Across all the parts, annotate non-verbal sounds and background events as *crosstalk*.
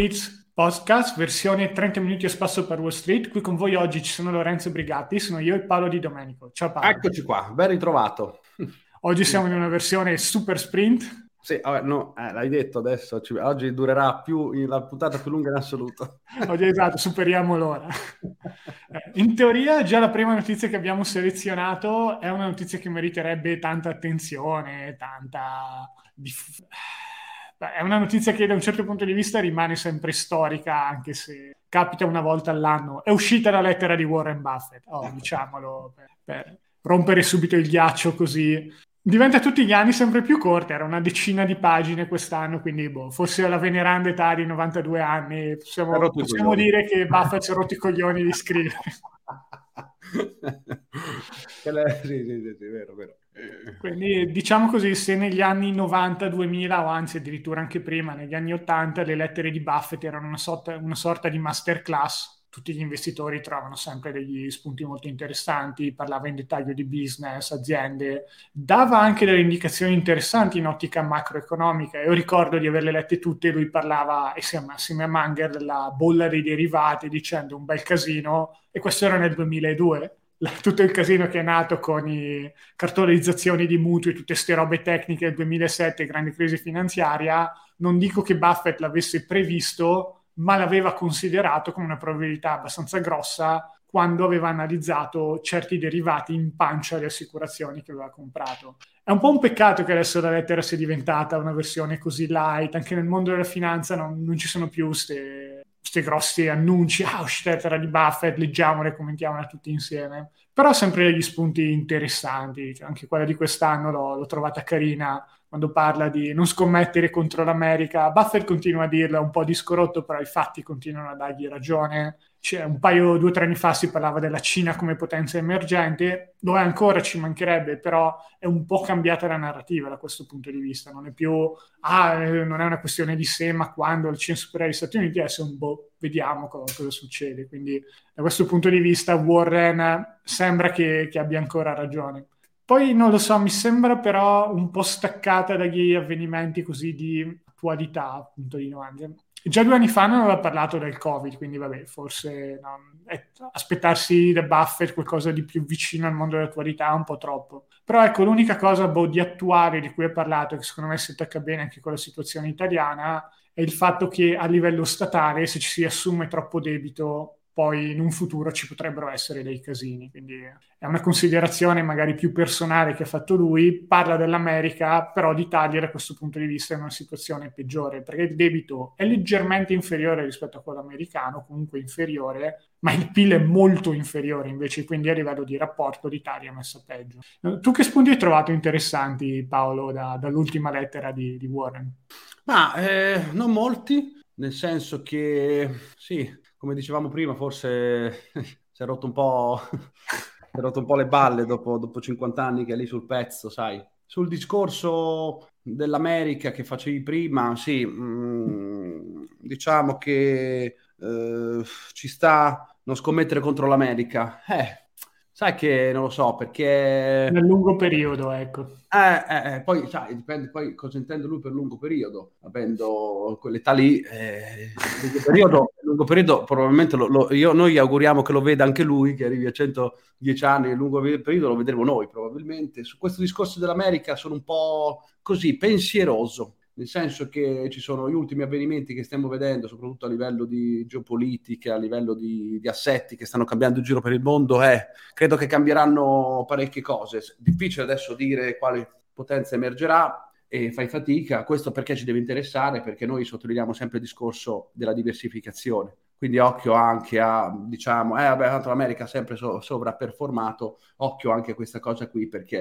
Blitz Podcast, versione 30 minuti a spasso per Wall Street. Qui con voi oggi ci sono Lorenzo Brigatti, sono io e Paolo Di Domenico. Ciao Paolo. Eccoci qua, ben ritrovato. Oggi siamo in una versione super sprint. Sì, no, eh, l'hai detto adesso, ci, oggi durerà più, la puntata più lunga in assoluto. *laughs* Oggi esatto, superiamo l'ora. Eh, in teoria già la prima notizia che abbiamo selezionato è una notizia che meriterebbe tanta attenzione, tanta... Diff- è una notizia che da un certo punto di vista rimane sempre storica, anche se capita una volta all'anno. È uscita la lettera di Warren Buffett, oh, *laughs* diciamolo, per, per rompere subito il ghiaccio così. Diventa tutti gli anni sempre più corta, era una decina di pagine quest'anno, quindi boh, forse alla veneranda età di 92 anni possiamo, possiamo dire che Buffett si è rotto i coglioni di scrivere. *laughs* sì, sì, sì, vero, vero. Quindi diciamo così, se negli anni 90, 2000 o anzi addirittura anche prima, negli anni 80, le lettere di Buffett erano una sorta, una sorta di masterclass, tutti gli investitori trovano sempre degli spunti molto interessanti, parlava in dettaglio di business, aziende, dava anche delle indicazioni interessanti in ottica macroeconomica. Io ricordo di averle lette tutte, lui parlava assieme a Manger della bolla dei derivati dicendo un bel casino e questo era nel 2002 tutto il casino che è nato con i cartolarizzazioni di mutui, tutte queste robe tecniche del 2007, grande crisi finanziaria, non dico che Buffett l'avesse previsto, ma l'aveva considerato come una probabilità abbastanza grossa quando aveva analizzato certi derivati in pancia alle assicurazioni che aveva comprato. È un po' un peccato che adesso la lettera sia diventata una versione così light, anche nel mondo della finanza non, non ci sono più queste questi grossi annunci, ah, uscita lettera di Buffett, leggiamole, commentiamola tutti insieme. Però sempre degli spunti interessanti, cioè, anche quella di quest'anno l'ho, l'ho, trovata carina, quando parla di non scommettere contro l'America. Buffett continua a dirlo, è un po' discorotto, però i fatti continuano a dargli ragione cioè, un paio, due o tre anni fa si parlava della Cina come potenza emergente, è ancora, ci mancherebbe, però è un po' cambiata la narrativa da questo punto di vista, non è più, ah, eh, non è una questione di se, ma quando la Cina supererà gli Stati Uniti, adesso un boh, vediamo cosa, cosa, succede, quindi da questo punto di vista Warren sembra che, che abbia ancora ragione. Poi non lo so, mi sembra però un po' staccata dagli avvenimenti così di attualità, punto di domanda Già due anni fa non aveva parlato del Covid, quindi vabbè, forse no, aspettarsi da Buffett qualcosa di più vicino al mondo dell'attualità è un po' troppo. Però ecco, l'unica cosa boh, di attuale di cui ha parlato, che secondo me si attacca bene anche con la situazione italiana, è il fatto che a livello statale, se ci si assume troppo debito, poi in un futuro ci potrebbero essere dei casini. Quindi è una considerazione magari più personale che ha fatto lui. Parla dell'America, però l'Italia da questo punto di vista è in una situazione peggiore, perché il debito è leggermente inferiore rispetto a quello americano, comunque inferiore, ma il PIL è molto inferiore invece, quindi a livello di rapporto l'Italia è messa peggio. Tu che spunti hai trovato interessanti, Paolo, da, dall'ultima lettera di, di Warren? Ma eh, non molti, nel senso che sì, come dicevamo prima, forse *laughs* si è rotto un po', *laughs* si è rotto un po le balle dopo, dopo 50 anni che è lì sul pezzo, sai. Sul discorso dell'America che facevi prima, sì, mh, mm, diciamo che eh, ci sta non scommettere contro l'America. Eh, Sai che non lo so perché... Nel lungo periodo, ecco. Eh, eh, eh, poi sai, dipende poi cosa intende lui per lungo periodo, avendo quell'età lì. Eh, lungo, periodo, lungo periodo probabilmente lo, lo, io, noi auguriamo che lo veda anche lui, che arrivi a 110 anni, nel lungo periodo lo vedremo noi probabilmente. Su questo discorso dell'America sono un po' così pensieroso nel senso che ci sono gli ultimi avvenimenti che stiamo vedendo, soprattutto a livello di geopolitica, a livello di, di assetti che stanno cambiando in giro per il mondo, eh, credo che cambieranno parecchie cose. Difficile adesso dire quale potenza emergerà e fai fatica, questo perché ci deve interessare, perché noi sottolineiamo sempre il discorso della diversificazione. Quindi occhio anche a, diciamo, eh vabbè, tanto l'America ha sempre so- sovraperformato, occhio anche a questa cosa qui perché...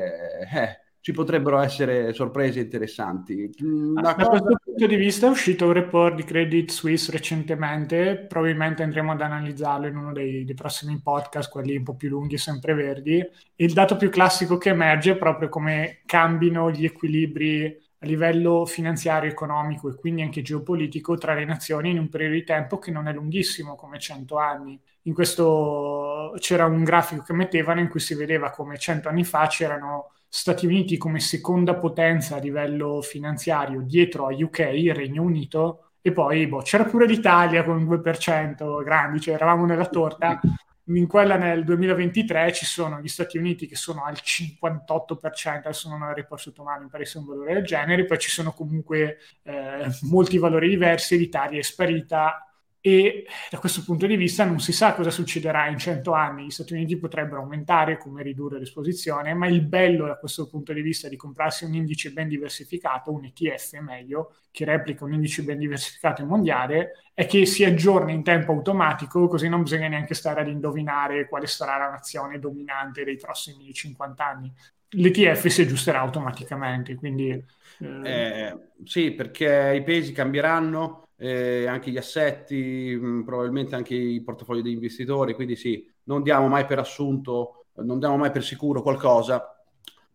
Eh, ci potrebbero essere sorprese interessanti. Una da cosa... questo punto di vista è uscito un report di Credit Suisse recentemente, probabilmente andremo ad analizzarlo in uno dei, dei prossimi podcast, quelli un po' più lunghi e sempreverdi. Il dato più classico che emerge è proprio come cambino gli equilibri a livello finanziario, economico e quindi anche geopolitico tra le nazioni in un periodo di tempo che non è lunghissimo come 100 anni. In questo c'era un grafico che mettevano in cui si vedeva come 100 anni fa c'erano Stati Uniti come seconda potenza a livello finanziario dietro a UK, il Regno Unito, e poi boh, c'era pure l'Italia con un 2% grandi, cioè eravamo nella torta. In quella nel 2023 ci sono gli Stati Uniti che sono al 58%, adesso non avrei sotto mano, mi pare sia un valore del genere, poi ci sono comunque eh, molti valori diversi, l'Italia è sparita, e da questo punto di vista non si sa cosa succederà in 100 anni. Gli Stati Uniti potrebbero aumentare come ridurre l'esposizione, ma il bello da questo punto di vista di comprarsi un indice ben diversificato, un ETF meglio, che replica un indice ben diversificato mondiale, è che si aggiorna in tempo automatico, così non bisogna neanche stare ad indovinare quale sarà la nazione dominante dei prossimi 50 anni. L'ETF si aggiusterà automaticamente, quindi... Eh... Eh, sì, perché i pesi cambieranno, eh, anche gli assetti, mh, mm, probabilmente anche i portafogli degli investitori, quindi sì, non diamo mai per assunto, non diamo mai per sicuro qualcosa.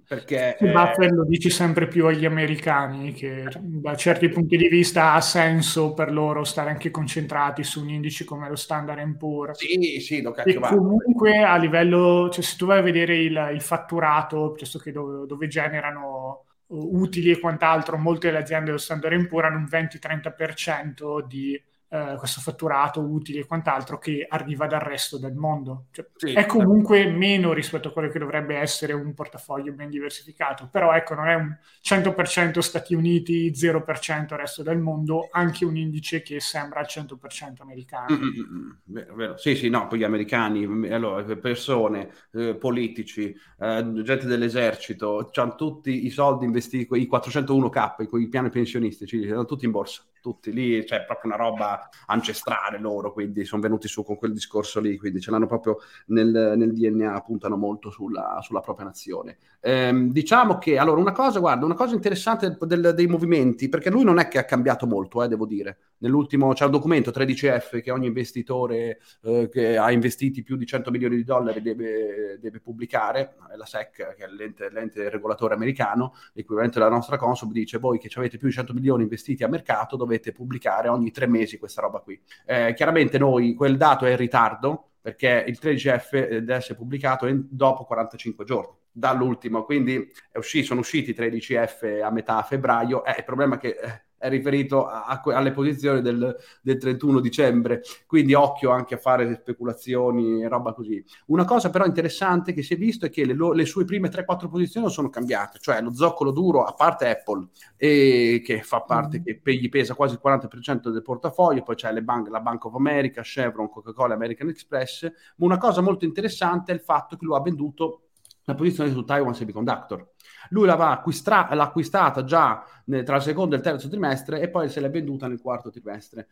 Perché sì, Buffett lo dici sempre più agli americani che da certi punti di vista ha senso per loro stare anche concentrati su un indice come lo Standard Poor's. Sì, sì, lo cacchio e comunque a livello, cioè se tu vai a vedere il, il fatturato, piuttosto che dove, dove generano utili e quant'altro, molte delle aziende dello Standard Poor's hanno un 20-30% di eh, questo fatturato utili e quant'altro che arriva dal resto del mondo. Cioè, sì, è comunque meno rispetto a quello che dovrebbe essere un portafoglio ben diversificato, però ecco, non è un 100% Stati Uniti, 0% resto del mondo, anche un indice che sembra al 100% americano. Mm-hmm. Vero, vero. Sì, sì, no, poi gli americani, allora, persone, eh, politici, eh, gente dell'esercito, hanno tutti i soldi investiti, i 401k, quei piani pensionistici, sono tutti in borsa tutti lì, cioè proprio una roba ancestrale loro, quindi sono venuti su con quel discorso lì, quindi ce l'hanno proprio nel, nel DNA, puntano molto sulla, sulla propria nazione. Ehm, diciamo che, allora, una cosa, guarda, una cosa interessante del, dei movimenti, perché lui non è che ha cambiato molto, eh, devo dire. Nell'ultimo c'è un documento 13F che ogni investitore eh, che ha investiti più di 100 milioni di dollari deve, deve pubblicare, è la SEC, che è l'ente, l'ente regolatore americano, l'equivalente della nostra Consum, dice voi che avete più di 100 milioni investiti a mercato dovete pubblicare ogni tre mesi questa roba qui. Eh, chiaramente noi quel dato è in ritardo, perché il 13F deve essere pubblicato in, dopo 45 giorni dall'ultimo, quindi uscì, sono usciti i 13F a metà febbraio, eh, il problema è che eh, è riferito a, a, alle posizioni del, del, 31 dicembre, quindi occhio anche a fare speculazioni e roba così. Una cosa però interessante che si è visto è che le, le sue prime 3-4 posizioni sono cambiate, cioè lo zoccolo duro, a parte Apple, e, che fa parte, mm. che gli pesa quasi il 40% del portafoglio, poi c'è le banche, la Bank of America, Chevron, Coca-Cola, American Express, ma una cosa molto interessante è il fatto che lui ha venduto la posizione su Taiwan Semiconductor. Lui acquistra- l'ha acquistata già nel, tra il secondo e il terzo trimestre e poi se l'è venduta nel quarto trimestre,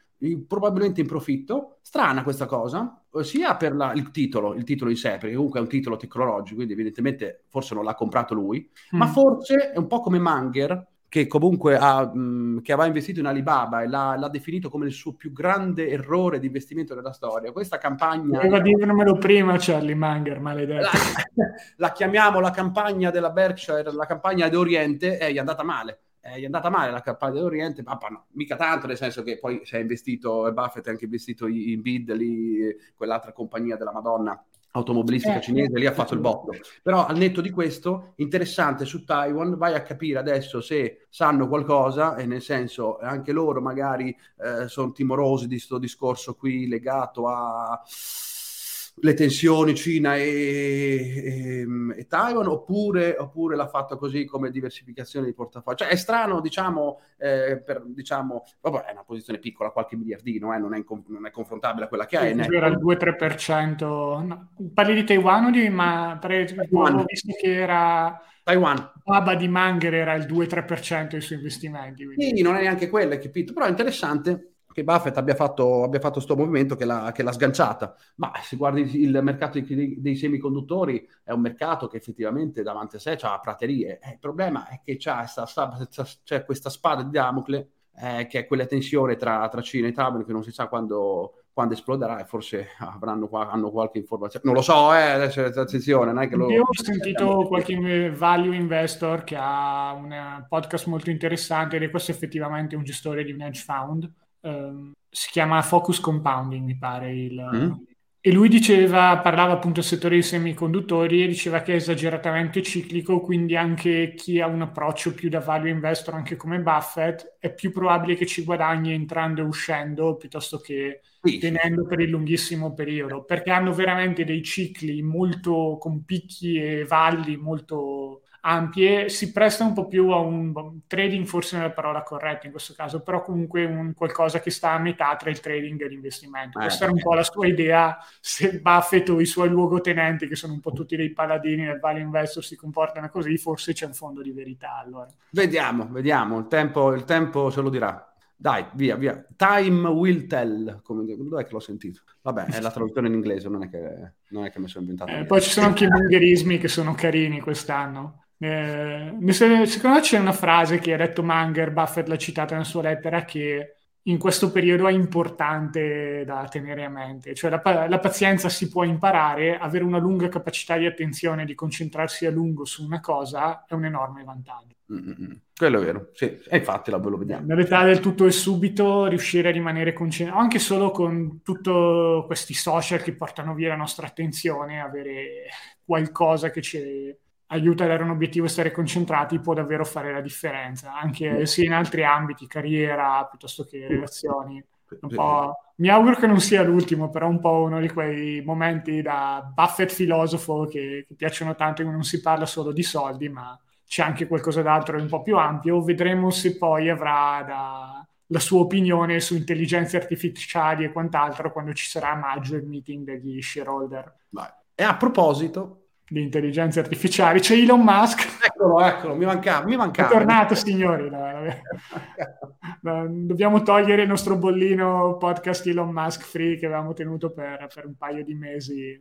probabilmente in profitto. Strana questa cosa, sia per la, il titolo, il titolo in sé, perché comunque è un titolo tecnologico, quindi evidentemente forse non l'ha comprato lui, mm. ma forse è un po' come Manger, che comunque ha, mh, che aveva investito in Alibaba e l'ha, l'ha, definito come il suo più grande errore di investimento della storia. Questa campagna... Doveva dirmelo prima Charlie Munger, maledetto. La, la, chiamiamo la campagna della Berkshire, la campagna d'Oriente, e gli è andata male. È andata male la campagna d'Oriente, ma no, mica tanto, nel senso che poi si è investito, Buffett ha anche investito in Bid, lì, quell'altra compagnia della Madonna automobilistica eh, cinese, lì ha fatto il botto. Però al netto di questo, interessante su Taiwan, vai a capire adesso se sanno qualcosa, e nel senso anche loro magari eh, sono timorosi di questo discorso qui legato a le tensioni Cina e, e, e Taiwan oppure, oppure, l'ha fatto così come diversificazione di portafoglio cioè è strano diciamo, eh, per, diciamo vabbè, è una posizione piccola qualche miliardino eh, non, è non, è confrontabile a quella che sì, ha era il 2-3% no. parli di Taiwan o di ma ho visto che era Taiwan. Baba di Manger era il 2-3% dei suoi investimenti. Quindi. Sì, non è neanche quello, capito? Però è interessante che Buffett abbia fatto questo movimento che l'ha, che l'ha, sganciata. Ma se guardi il mercato dei, dei, semiconduttori, è un mercato che effettivamente davanti a sé ha praterie. Eh, il problema è che c'è, c'è questa spada di Damocle, eh, che è quella tensione tra, tra Cina e Taiwan, che non si sa quando, quando esploderà e forse avranno hanno qualche informazione. Non lo so, eh, adesso attenzione. Non è che lo... Io ho sentito qualche value investor che ha un podcast molto interessante ed è questo effettivamente un gestore di un hedge fund Ehm, si chiama Focus Compounding, mi pare, il, mm. E lui diceva, parlava appunto del settore dei semiconduttori e diceva che è esageratamente ciclico, quindi anche chi ha un approccio più da value investor, anche come Buffett, è più probabile che ci guadagni entrando e uscendo piuttosto che sì, tenendo sì. per il lunghissimo periodo, perché hanno veramente dei cicli molto con picchi e valli molto ampie, si presta un po' più a un trading, forse non è la parola corretta in questo caso, però comunque un qualcosa che sta a metà tra il trading e l'investimento. Eh, Questa era un po' la sua idea, se Buffett o i suoi luogotenenti, che sono un po' tutti dei paladini del value investor, si comportano così, forse c'è un fondo di verità allora. Vediamo, vediamo, il tempo, il tempo ce lo dirà. Dai, via, via. Time will tell. Come, dov'è che l'ho sentito? Vabbè, è la traduzione in inglese, non è che, non è che mi sono inventato. Eh, poi ci sono anche i mungherismi che sono carini quest'anno. Eh, secondo me c'è una frase che ha detto Manger, Buffett l'ha citata nella sua lettera, che in questo periodo è importante da tenere a mente. Cioè la, la, pazienza si può imparare, avere una lunga capacità di attenzione, di concentrarsi a lungo su una cosa è un enorme vantaggio. Mm-hmm. Quello è vero, sì, e infatti la lo vediamo. Nell'età del tutto e subito riuscire a rimanere concentrato, anche solo con tutti questi social che portano via la nostra attenzione, avere qualcosa che ci aiuta a dare un obiettivo e stare concentrati può davvero fare la differenza, anche sia in altri ambiti, carriera piuttosto che relazioni. Mi auguro che non sia l'ultimo, però un po' uno di quei momenti da Buffett filosofo che, che piacciono tanto, che non si parla solo di soldi, ma c'è anche qualcosa d'altro un po' più ampio. Vedremo se poi avrà da, la sua opinione su intelligenze artificiali e quant'altro quando ci sarà a maggio il meeting degli shareholder. Vai. E a proposito, di intelligenze artificiali. C'è Elon Musk. Eccolo, eccolo, mi mancava. Mi mancava. È tornato, signori. *laughs* Dobbiamo togliere il nostro bollino podcast Elon Musk free che avevamo tenuto per, per un paio di mesi.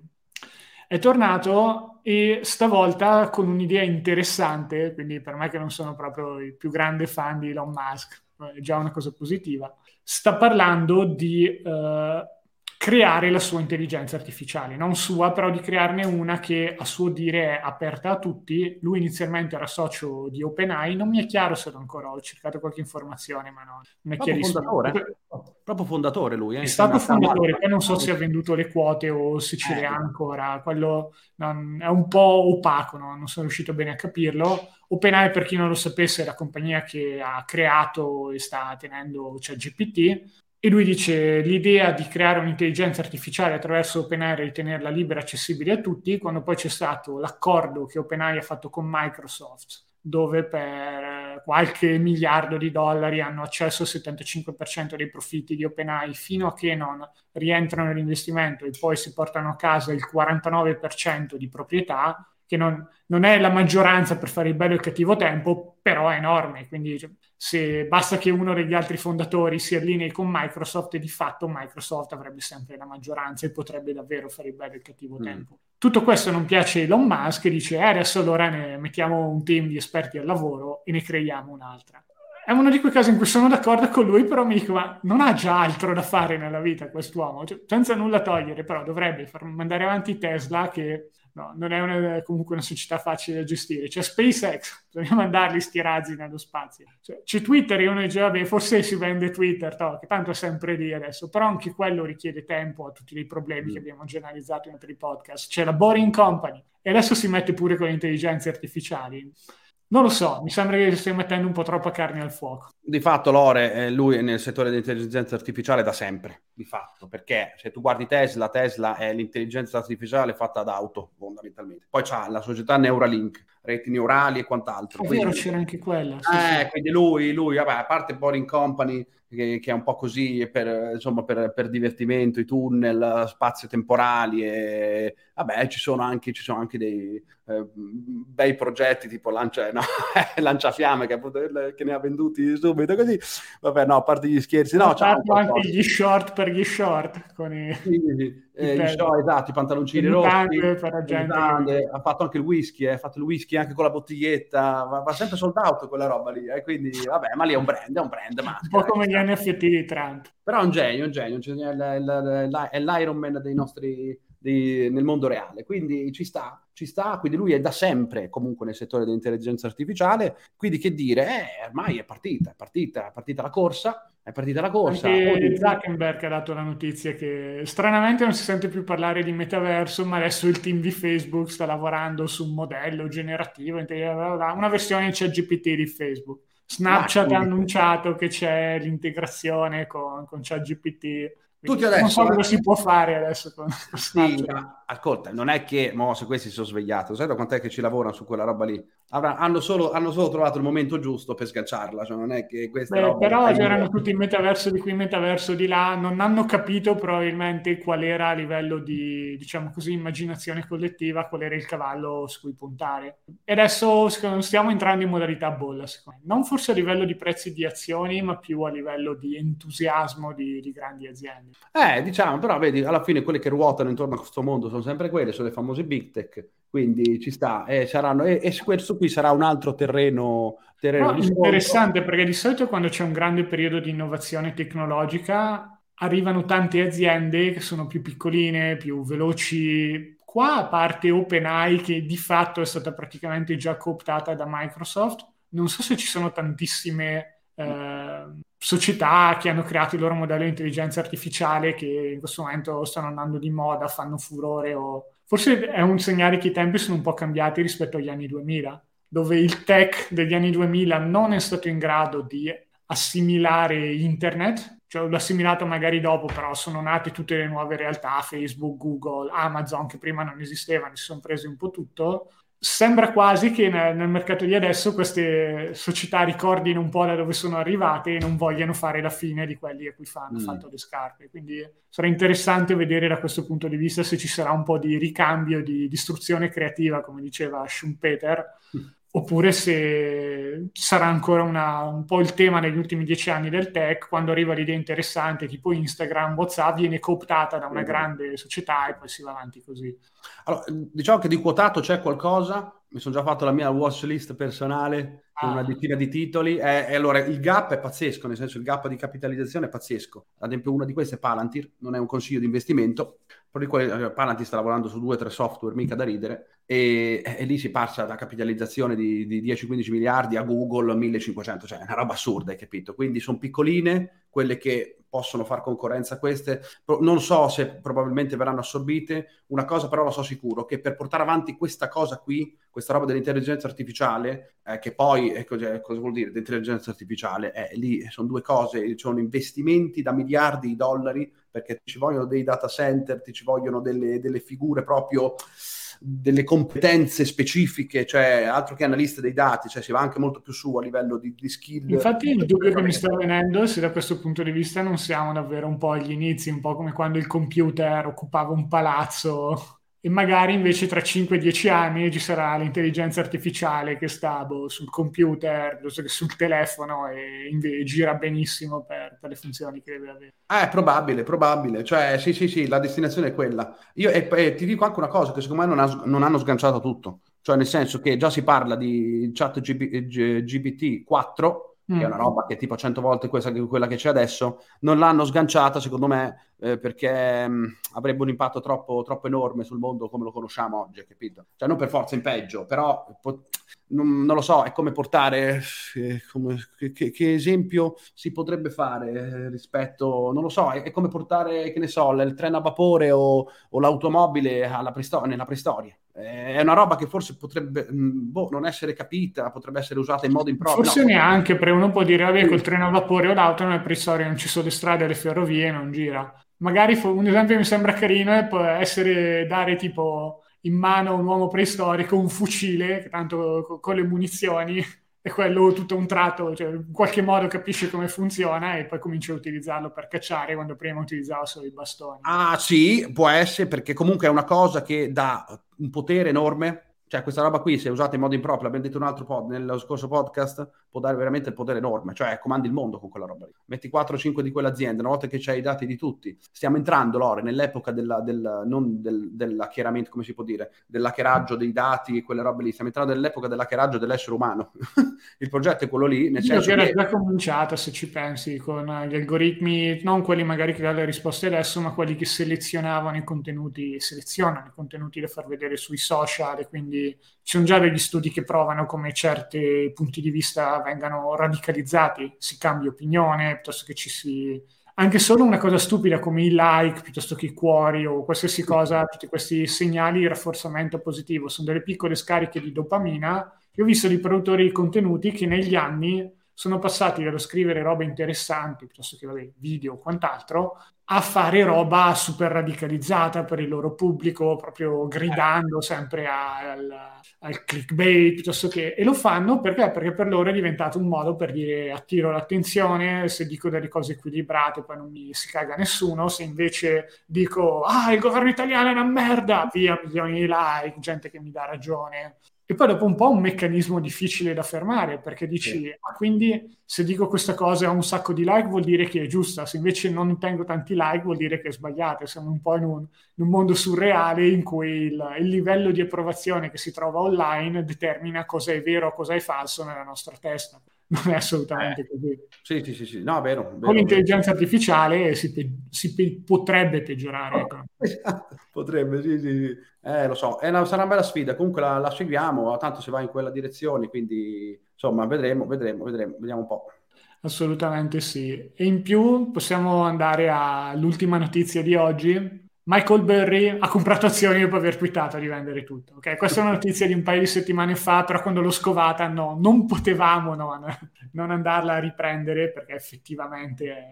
È tornato e stavolta con un'idea interessante, quindi per me che non sono proprio il più grande fan di Elon Musk, è già una cosa positiva. Sta parlando di... Uh, creare la sua intelligenza artificiale, non sua, però di crearne una che a suo dire è aperta a tutti. Lui inizialmente era socio di OpenAI, non mi è chiaro se lo ancora ho cercato qualche informazione, ma no, non è proprio chiarissimo. Fondatore. Proprio fondatore lui. Eh? È stato fondatore, poi non so se ha venduto le quote o se ce le ha eh. ancora, quello non, è un po' opaco, no? non sono riuscito bene a capirlo. OpenAI, per chi non lo sapesse, è la compagnia che ha creato e sta tenendo ChatGPT e lui dice l'idea di creare un'intelligenza artificiale attraverso OpenAI e tenerla libera e accessibile a tutti, quando poi c'è stato l'accordo che OpenAI ha fatto con Microsoft, dove per qualche miliardo di dollari hanno accesso al 75% dei profitti di OpenAI fino a che non rientrano nell'investimento e poi si portano a casa il 49% di proprietà, che non, non, è la maggioranza per fare il bello e il cattivo tempo, però è enorme. Quindi cioè, se basta che uno degli altri fondatori si allinei con Microsoft di fatto Microsoft avrebbe sempre la maggioranza e potrebbe davvero fare il bello e il cattivo mm. tempo. Tutto questo non piace a Elon Musk e dice eh, adesso allora ne mettiamo un team di esperti al lavoro e ne creiamo un'altra. È uno di quei casi in cui sono d'accordo con lui, però mi dico, ma non ha già altro da fare nella vita quest'uomo, cioè, senza nulla togliere, però dovrebbe far mandare avanti Tesla che no, non è una, comunque una società facile da gestire. C'è SpaceX, bisogna mandarli sti razzi nello spazio. Cioè, c'è Twitter e uno dice, vabbè, forse si vende Twitter, to, che tanto è sempre lì adesso, però anche quello richiede tempo a tutti i problemi mm. che abbiamo già analizzato in altri podcast. C'è la Boring Company e adesso si mette pure con le intelligenze artificiali. Non lo so, mi sembra che stia mettendo un po' troppa carne al fuoco. Di fatto Lore, lui è nel settore dell'intelligenza artificiale da sempre, di fatto, perché se tu guardi Tesla, Tesla è l'intelligenza artificiale fatta ad auto, fondamentalmente. Poi c'ha la società Neuralink, reti neurali e quant'altro. È quindi... vero, c'era anche quella. Sì, eh, sì. quindi lui, lui, vabbè, a parte Boring Company, che, che, è un po' così per, insomma, per, per divertimento, i tunnel spazio-temporali e vabbè, ci sono anche, ci sono anche dei eh, bei progetti tipo Lancia, no, *laughs* Lanciafiamme che, che, ne ha venduti subito così. Vabbè, no, a parte gli scherzi, no, c'è anche gli short per gli short con i... Sì, sì. Eh, gli show, esatto, i pantaloncini rossi, mutande, ha fatto anche il whisky, eh, ha fatto il whisky anche con la bottiglietta, va, va sempre sold out quella roba lì, eh, quindi vabbè, ma lì è un brand, è un brand maschera, un po' come gli NFT di Trump. Però è un genio, un genio, è l'Iron Man dei nostri, di, nel mondo reale, quindi ci sta, ci sta, quindi lui è da sempre comunque nel settore dell'intelligenza artificiale, quindi che dire, eh, ormai è partita, è partita, è partita la corsa, è partita la corsa. Anche Zuckerberg ha dato la notizia che stranamente non si sente più parlare di metaverso, ma adesso il team di Facebook sta lavorando su un modello generativo, una versione ChatGPT di Facebook. Snapchat ha annunciato che c'è l'integrazione con, con ChatGPT tutti adesso, non so cosa si può fare adesso con sì, ascolta, non è che mo, se questi si sono svegliati, sai da quant'è che ci lavorano su quella roba lì? Avrà, hanno, solo, hanno, solo, trovato il momento giusto per sganciarla, cioè non è che questa Beh, però c'erano tutti il metaverso di qui, il metaverso di là, non hanno capito probabilmente qual era a livello di, diciamo così, immaginazione collettiva, qual era il cavallo su cui puntare. E adesso stiamo entrando in modalità bolla, secondo me. Non forse a livello di prezzi di azioni, ma più a livello di entusiasmo di, di grandi aziende. Eh, diciamo, però vedi, alla fine quelle che ruotano intorno a questo mondo sono sempre quelle, sono le famose big tech, quindi ci sta, e, saranno, e, e questo qui sarà un altro terreno, terreno no, interessante perché di solito quando c'è un grande periodo di innovazione tecnologica arrivano tante aziende che sono più piccoline, più veloci. Qua, a parte OpenAI, che di fatto è stata praticamente già cooptata da Microsoft, non so se ci sono tantissime eh, società che hanno creato il loro modello di intelligenza artificiale che in questo momento stanno andando di moda, fanno furore o... Forse è un segnale che i tempi sono un po' cambiati rispetto agli anni 2000, dove il tech degli anni 2000 non è stato in grado di assimilare internet, cioè l'ho assimilato magari dopo, però sono nate tutte le nuove realtà, Facebook, Google, Amazon, che prima non esistevano, si sono presi un po' tutto, sembra quasi che nel, nel, mercato di adesso queste società ricordino un po' da dove sono arrivate e non vogliano fare la fine di quelli a cui fanno mm. fatto le scarpe. Quindi sarà interessante vedere da questo punto di vista se ci sarà un po' di ricambio, di distruzione creativa, come diceva Schumpeter, mm oppure se sarà ancora una, un po' il tema negli ultimi dieci anni del tech, quando arriva l'idea interessante tipo Instagram, WhatsApp, viene cooptata da una grande società e poi si va avanti così. Allora, diciamo che di quotato c'è qualcosa, mi sono già fatto la mia watch list personale con ah. una decina di titoli, e, e, allora il gap è pazzesco, nel senso il gap di capitalizzazione è pazzesco. Ad esempio una di queste è Palantir, non è un consiglio di investimento, però di quelle, Palantir sta lavorando su due o tre software, mica da ridere, e, e, lì si passa da capitalizzazione di, di 10-15 miliardi a Google 1500, cioè è una roba assurda, hai capito? Quindi sono piccoline, quelle che possono far concorrenza a queste, non so se probabilmente verranno assorbite, una cosa però la so sicuro, che per portare avanti questa cosa qui, questa roba dell'intelligenza artificiale, eh, che poi eh, cosa, cosa, vuol dire l'intelligenza artificiale? Eh, lì sono due cose, sono investimenti da miliardi di dollari, perché ci vogliono dei data center, ci vogliono delle, delle figure proprio delle competenze specifiche, cioè altro che analista dei dati, cioè si va anche molto più su a livello di, di skill. Infatti il dubbio che mi sta venendo è se da questo punto di vista non siamo davvero un po' agli inizi, un po' come quando il computer occupava un palazzo e magari invece tra 5-10 anni ci sarà l'intelligenza artificiale che sta boh, sul computer, sul telefono e invece gira benissimo per, per, le funzioni che deve avere. Eh, è probabile, probabile. Cioè, sì, sì, sì, la destinazione è quella. Io e, e ti dico anche una cosa, che secondo me non, ha, non, hanno sganciato tutto. Cioè, nel senso che già si parla di chat GPT 4, mm. che è una mm. roba che è tipo 100 volte quella che c'è adesso, non l'hanno sganciata secondo me eh, perché mh, mm, avrebbe un impatto troppo, troppo, enorme sul mondo come lo conosciamo oggi, capito? Cioè non per forza in peggio, però po- non, non, lo so, è come portare, eh, come, che, che, esempio si potrebbe fare eh, rispetto, non lo so, è, è, come portare, che ne so, il treno a vapore o, o l'automobile preistor- nella preistoria. È una roba che forse potrebbe mm, boh, non essere capita, potrebbe essere usata in modo improprio. Forse no. neanche, perché uno può dire, vabbè, col treno a vapore o l'auto nella preistoria non ci sono le strade, le ferrovie, non gira. Magari un esempio che mi sembra carino è essere dare tipo in mano a un uomo preistorico un fucile, tanto con le munizioni, e quello tutto un tratto, cioè in qualche modo capisce come funziona e poi comincia a utilizzarlo per cacciare quando prima utilizzava solo i bastoni. Ah sì, può essere perché comunque è una cosa che dà un potere enorme cioè questa roba qui se usata in modo improprio, l'abbiamo detto un altro pod, nello scorso podcast, può dare veramente il potere enorme, cioè comandi il mondo con quella roba lì. Metti 4 o 5 di quell'azienda, una volta che c'hai i dati di tutti, stiamo entrando, Lore, nell'epoca della, del, non del, dell'hackeramento, come si può dire, dell'hackeraggio dei dati e quelle robe lì, stiamo entrando nell'epoca dell'hackeraggio dell'essere umano. *laughs* il progetto è quello lì, nel senso che... era già cominciato, se ci pensi, con gli algoritmi, non quelli magari che danno le risposte adesso, ma quelli che selezionavano i contenuti, selezionano i contenuti da far vedere sui social e quindi ci sono già degli studi che provano come certi punti di vista vengano radicalizzati, si cambia opinione, piuttosto che ci si... Anche solo una cosa stupida come i like, piuttosto che i cuori o qualsiasi cosa, tutti questi segnali di rafforzamento positivo, sono delle piccole scariche di dopamina. Io ho visto di produttori di contenuti che negli anni sono passati dallo scrivere robe interessanti, piuttosto che vabbè, video o quant'altro, a fare roba super radicalizzata per il loro pubblico, proprio gridando sempre al, al clickbait, piuttosto che... E lo fanno perché? Perché per loro è diventato un modo per dire attiro l'attenzione, se dico delle cose equilibrate poi non mi si caga nessuno, se invece dico ah il governo italiano è una merda, via milioni di like, gente che mi dà ragione. E poi dopo un po' un meccanismo difficile da fermare, perché dici, sì. ah, quindi se dico questa cosa e ho un sacco di like vuol dire che è giusta, se invece non tengo tanti like vuol dire che è sbagliata. Siamo un po' in un, in un mondo surreale in cui il, il, livello di approvazione che si trova online determina cosa è vero o cosa è falso nella nostra testa non è assolutamente eh, così. Sì, sì, sì, sì. no, vero, vero Con l'intelligenza artificiale si, pe- si pe- potrebbe peggiorare. Ecco. *laughs* potrebbe, sì, sì, sì. Eh, lo so, una, sarà una bella sfida, comunque la, la, seguiamo, tanto si va in quella direzione, quindi insomma vedremo, vedremo, vedremo, vediamo un po'. Assolutamente sì. E in più possiamo andare all'ultima notizia di oggi, Michael Burry ha comprato azioni dopo aver twittato di vendere tutto. Okay? Questa è una notizia di un paio di settimane fa, però quando l'ho scovata no, non potevamo non, non andarla a riprendere perché effettivamente è,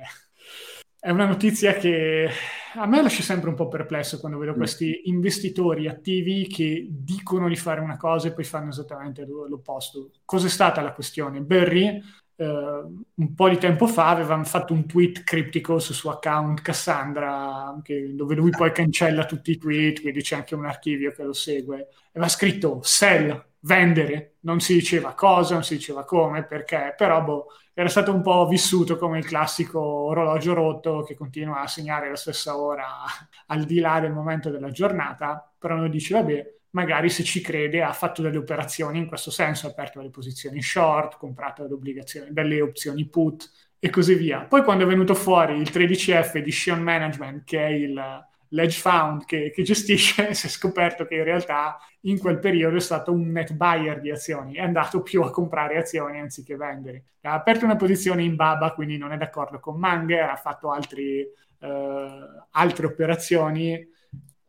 è, una notizia che a me lascia sempre un po' perplesso quando vedo mm. questi investitori attivi che dicono di fare una cosa e poi fanno esattamente l'opposto. Cos'è stata la questione? Burry Uh, un po' di tempo fa avevano fatto un tweet criptico sul suo account Cassandra, che, dove lui poi cancella tutti i tweet, quindi c'è anche un archivio che lo segue. Aveva scritto sell, vendere, non si diceva cosa, non si diceva come, perché, però boh, era stato un po' vissuto come il classico orologio rotto che continua a segnare la stessa ora al di là del momento della giornata, però noi dice vabbè, magari se ci crede ha fatto delle operazioni in questo senso, ha aperto delle posizioni short, comprato delle opzioni put e così via. Poi quando è venuto fuori il 13F di Shion Management, che è il l'edge fund che, che, gestisce, *laughs* si è scoperto che in realtà in quel periodo è stato un net buyer di azioni, è andato più a comprare azioni anziché vendere. Ha aperto una posizione in Baba, quindi non è d'accordo con Manger, ha fatto altri, eh, altre operazioni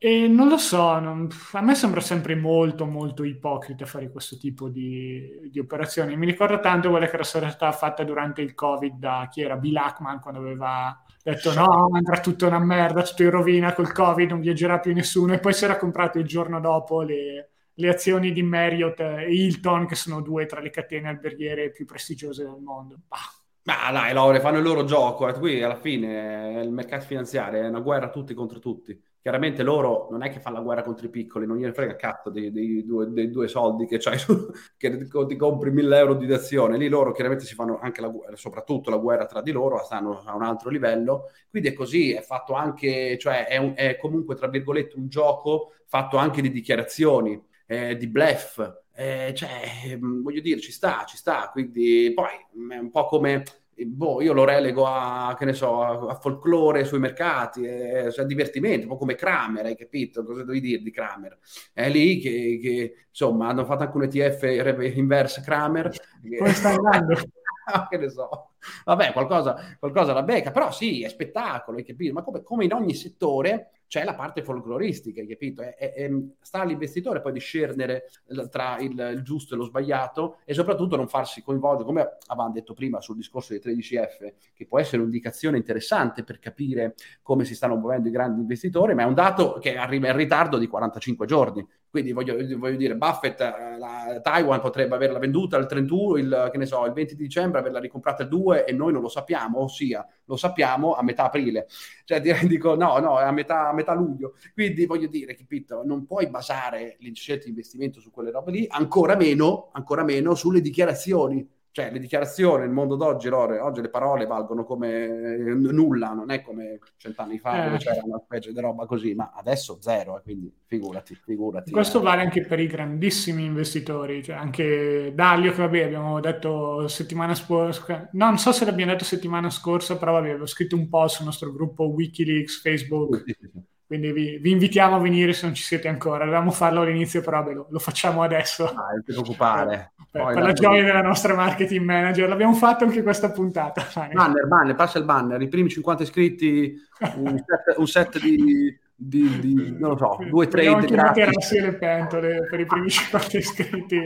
e non lo so, non, a me sembra sempre molto molto ipocrita fare questo tipo di, di, operazioni. Mi ricordo tanto quella che era stata fatta durante il Covid da chi era Bill Ackman quando aveva detto no, andrà tutto una merda, tutto in rovina col Covid, non viaggerà più nessuno e poi si era comprato il giorno dopo le, le azioni di Marriott e Hilton che sono due tra le catene alberghiere più prestigiose del mondo. Bah. Ma dai, Laure, fanno il loro gioco. Eh. Qui alla fine il mercato finanziario è una guerra tutti contro tutti chiaramente loro non è che fanno la guerra contro i piccoli, non gliene frega cazzo dei, dei, due, dei due, soldi che c'hai, *laughs* che ti compri mille euro di azione, lì loro chiaramente si fanno anche la, soprattutto la guerra tra di loro, stanno a un altro livello, quindi è così, è fatto anche, cioè è, un, è comunque tra virgolette un gioco fatto anche di dichiarazioni, eh, di bluff, eh, cioè voglio dire ci sta, ci sta, quindi poi è un po' come boh, io lo relego a, che ne so, a, a folklore sui mercati, eh, a divertimento, un po' come Kramer, hai capito? Cosa devi dire di Kramer? È lì che, che insomma, hanno fatto anche un ETF inverse Kramer. *laughs* Come sta andando? *laughs* che ne so. Vabbè, qualcosa, qualcosa la becca, però sì, è spettacolo, hai capito? Ma come, come in ogni settore c'è la parte folcloristica, capito? È, è, è, sta all'investitore poi discernere tra il, il, giusto e lo sbagliato e soprattutto non farsi coinvolgere, come avevamo detto prima sul discorso dei 13F, che può essere un'indicazione interessante per capire come si stanno muovendo i grandi investitori, ma è un dato che arriva in ritardo di 45 giorni. Quindi voglio, voglio dire, Buffett, eh, la, Taiwan potrebbe averla venduta il 31, il, che ne so, il 20 di dicembre, averla ricomprata il 2 e noi non lo sappiamo, ossia lo sappiamo a metà aprile. Cioè ti dico no, no, a metà, a metà luglio. Quindi voglio dire, capito, non puoi basare le scelte di investimento su quelle robe lì, ancora meno, ancora meno sulle dichiarazioni cioè le dichiarazioni, il mondo d'oggi, Lore, oggi le parole valgono come eh, nulla, non è come cent'anni fa eh. dove c'era una specie di roba così, ma adesso zero, eh, quindi figurati, figurati. Questo eh. vale anche per i grandissimi investitori, cioè anche Daglio, che vabbè abbiamo detto settimana scorsa, no, non so se l'abbiamo detto settimana scorsa, però vabbè, avevo scritto un po' sul nostro gruppo Wikileaks, Facebook, sì, sì, sì Quindi vi, vi, invitiamo a venire se non ci siete ancora. Dovevamo farlo all'inizio, però beh, lo, lo, facciamo adesso. Ah, non ti preoccupare. per, per la gioia della nostra marketing manager. L'abbiamo fatto anche questa puntata. Banner, banner, passa il banner. I primi 50 iscritti, un set, un set di, di, di, non lo so, due trade. Grazie. le pentole per i primi 50 iscritti.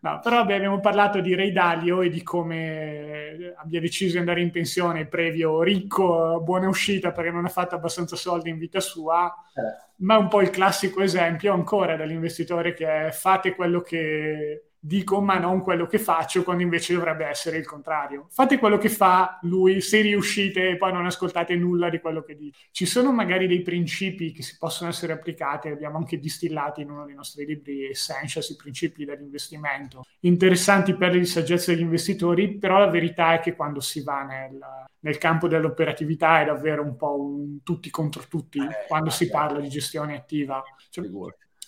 No, però beh, abbiamo parlato di Ray Dalio e di come abbia deciso di andare in pensione previo ricco, buona uscita perché non ha fatto abbastanza soldi in vita sua, eh. ma è un po' il classico esempio ancora dell'investitore che è fate quello che dico ma non quello che faccio quando invece dovrebbe essere il contrario. Fate quello che fa lui se riuscite e poi non ascoltate nulla di quello che dice. Ci sono magari dei principi che si possono essere applicati, abbiamo anche distillati in uno dei nostri libri Essentials, i principi dell'investimento, interessanti per le saggezza degli investitori, però la verità è che quando si va nel, nel campo dell'operatività è davvero un po' un tutti contro tutti eh, quando si parla di gestione attiva. Cioè,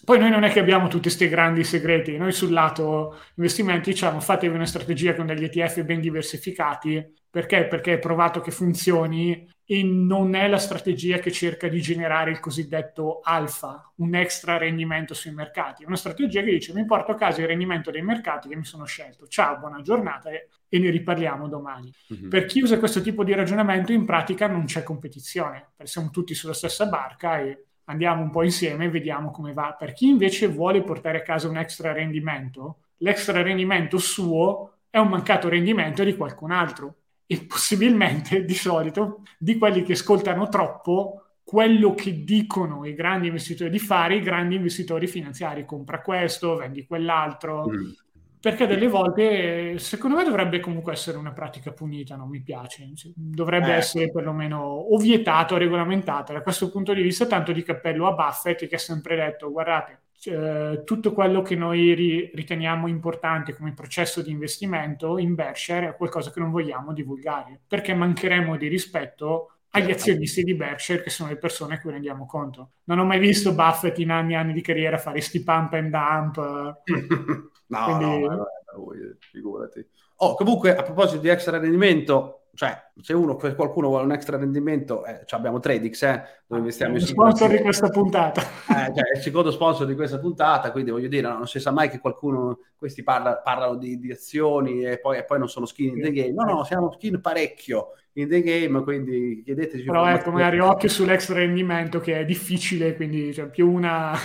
poi noi non è che abbiamo tutti questi grandi segreti, noi sul lato investimenti diciamo fatevi una strategia con degli ETF ben diversificati, perché? Perché è provato che funzioni e non è la strategia che cerca di generare il cosiddetto alfa, un extra rendimento sui mercati, è una strategia che dice mi porto a casa il rendimento dei mercati che mi sono scelto, ciao, buona giornata e, e ne riparliamo domani. Mm-hmm. Per chi usa questo tipo di ragionamento in pratica non c'è competizione, perché siamo tutti sulla stessa barca e andiamo un po' insieme e vediamo come va. Per chi invece vuole portare a casa un extra rendimento, l'extra rendimento suo è un mancato rendimento di qualcun altro. E possibilmente di solito di quelli che ascoltano troppo quello che dicono i grandi investitori di fare i grandi investitori finanziari, compra questo, vendi quell'altro, mm perché delle volte secondo me dovrebbe comunque essere una pratica punita, non mi piace, dovrebbe eh. essere perlomeno o vietato o regolamentata. Da questo punto di vista, tanto di cappello a Buffett che ha sempre detto, guardate, eh, tutto quello che noi ri- riteniamo importante come processo di investimento in Berkshire è qualcosa che non vogliamo divulgare, perché mancheremo di rispetto agli azionisti di Berkshire, che sono le persone a cui rendiamo conto. Non ho mai visto Buffett in anni e anni di carriera fare sti pump and dump. *laughs* No, Quindi... no, no, no, figurati. Oh, comunque, a proposito di extra rendimento, cioè, se uno, qualcuno vuole un extra rendimento, eh, cioè abbiamo Tradix, eh, dove investiamo in sponsor di questa puntata. Eh, cioè, è il secondo sponsor di questa puntata, quindi voglio dire, no, non si sa mai che qualcuno, questi parla, parlano di, di, azioni e poi, e poi, non sono skin in the game. No, no, siamo skin parecchio in the game, quindi chiedeteci... Però ecco, magari occhio sull'extra rendimento che è difficile, quindi cioè, più una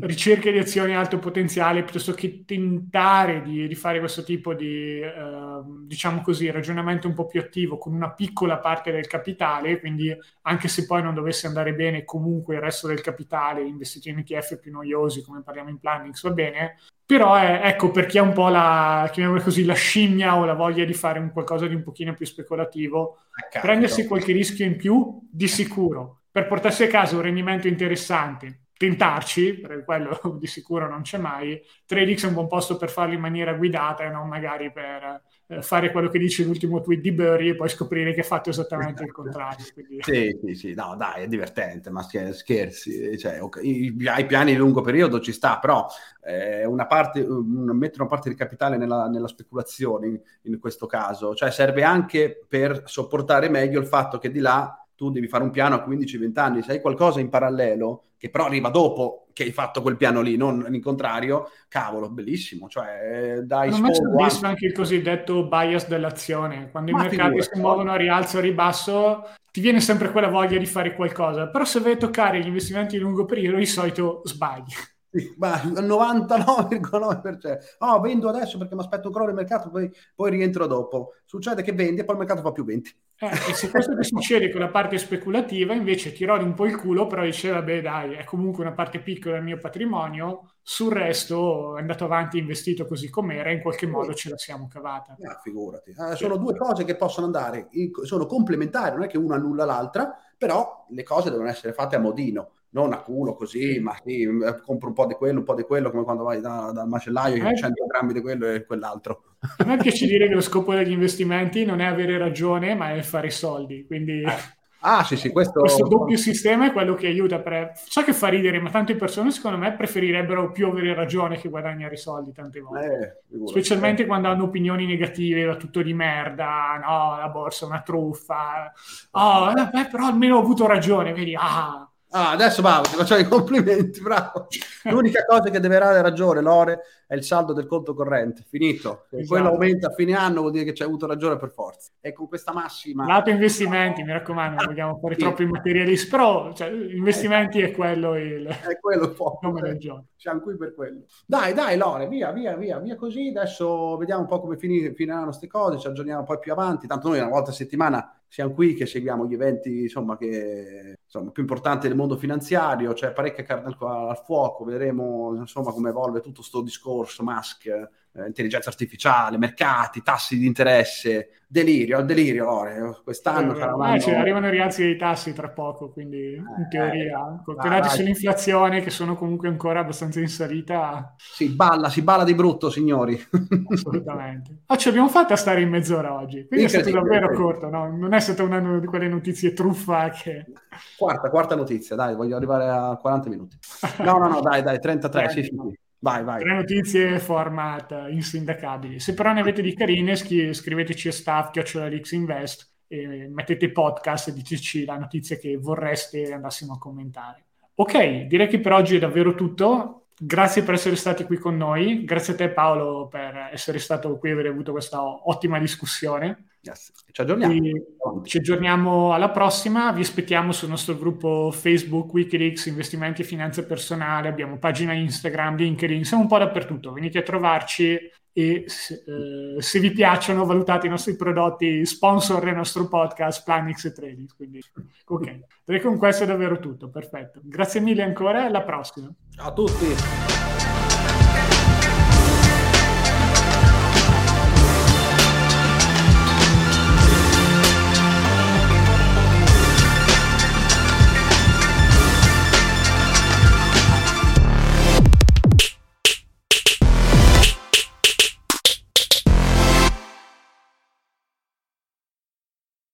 ricerca di azioni alto potenziale piuttosto che tentare di, di fare questo tipo di eh, diciamo così ragionamento un po' più attivo con una piccola parte del capitale quindi anche se poi non dovesse andare bene comunque il resto del capitale investito in ETF più noiosi come parliamo in planning va bene. Però è, ecco per chi ha un po' la chiamiamola così la scimmia o la voglia di fare un qualcosa di un pochino più speculativo. Prendersi qualche rischio in più di sicuro. Per portarsi a casa un rendimento interessante tentarci, perché quello *laughs* di sicuro non c'è mai. Tradix è un buon posto per farlo in maniera guidata e non magari per eh, fare quello che dice l'ultimo tweet di Burry e poi scoprire che ha fatto esattamente il contrario. Quindi... Sì, sì, sì, no, dai, è divertente, ma scherzi, cioè, okay, i, i, piani di lungo periodo ci sta, però eh, una parte, um, mettere una parte di capitale nella, nella speculazione in, in questo caso, cioè serve anche per sopportare meglio il fatto che di là tu devi fare un piano a 15-20 anni, se hai qualcosa in parallelo che però arriva dopo che hai fatto quel piano lì, non in contrario, cavolo, bellissimo. Cioè, eh, dai non sfogo, anche... anche il cosiddetto bias dell'azione. Quando Ma i mercati si muovono a rialzo o a ribasso, ti viene sempre quella voglia di fare qualcosa. Però se vai a toccare gli investimenti di lungo periodo, di solito sbagli. Sì, ma il 99,9%. Oh, vendo adesso perché mi aspetto crollo del mercato, poi, poi, rientro dopo. Succede che vendi e poi il mercato fa più 20. Eh, e se questo che succede con la parte speculativa, invece ti rodi un po' il culo, però dice, vabbè dai, è comunque una parte piccola del mio patrimonio, sul resto è andato avanti investito così com'era, in qualche modo ce la siamo cavata. Ah, figurati. Eh, sono due cose che possono andare, sono complementari, non è che una annulla l'altra, però le cose devono essere fatte a modino non a culo così, ma sì, eh, compro un po' di quello, un po' di quello, come quando vai da, dal macellaio che eh, 100 grammi di quello e quell'altro. A me piace dire che lo scopo degli investimenti non è avere ragione, ma è fare i soldi, quindi... Eh. Ah, sì, sì, questo... questo doppio sistema è quello che aiuta. Per... So che fa ridere, ma tante persone secondo me preferirebbero più avere ragione che guadagnare soldi tante volte. Eh, Specialmente eh. quando hanno opinioni negative, va tutto di merda, no, la borsa è una truffa. Oh, eh, però almeno ho avuto ragione, vedi, ah, Ah, adesso bravo, ti facciamo i complimenti, bravo. L'unica cosa che deve dare ragione, Lore, è il saldo del conto corrente. Finito. Se esatto. quello aumenta a fine anno vuol dire che c'è avuto ragione per forza. E con questa massima... Lato investimenti, mi raccomando, non vogliamo fare sì. troppi materialisti, però cioè, investimenti è quello il... È quello il nome del gioco. Siamo qui per quello. Dai, dai, Lore, via, via, via, via così. Adesso vediamo un po' come finiranno queste cose, ci aggiorniamo poi più avanti. Tanto noi una volta a settimana siamo qui che seguiamo gli eventi insomma, che, insomma, più importanti del mondo finanziario, c'è parecchia carne al fuoco, vedremo insomma, come evolve tutto questo discorso, Musk, eh, intelligenza artificiale, mercati, tassi di interesse, delirio, al delirio, Lore. Quest'anno eh, eh, cioè, arrivano i rialzi dei tassi tra poco, quindi in teoria, con i dati sull'inflazione che sono comunque ancora abbastanza in salita. Si balla, si balla di brutto, signori. *laughs* Assolutamente. Ah, ce l'abbiamo fatta stare in mezz'ora oggi, quindi è stato davvero corto, no? non è stata una di quelle notizie truffa che... Quarta, quarta notizia, dai, voglio arrivare a 40 minuti. No, no, no, dai, dai, 33, sì, sì, sì. Vai, vai. Tre notizie format insindacabili. Se però ne avete di carine, scriveteci a staff Invest e mettete podcast e diteci la notizia che vorreste andassimo a commentare. Ok, direi che per oggi è davvero tutto. Grazie per essere stati qui con noi. Grazie a te Paolo per essere stato qui e aver avuto questa ottima discussione. Yes. Ci aggiorniamo. ci aggiorniamo alla prossima. Vi aspettiamo sul nostro gruppo Facebook Wikileaks Investimenti e Finanza Personale. Abbiamo pagina Instagram, LinkedIn, siamo un po' dappertutto. Venite a trovarci e se, eh, se vi piacciono valutate i nostri prodotti sponsor del nostro podcast Planix e Trading. Quindi, ok, direi con questo è davvero tutto. Perfetto. Grazie mille ancora e alla prossima. Ciao a tutti.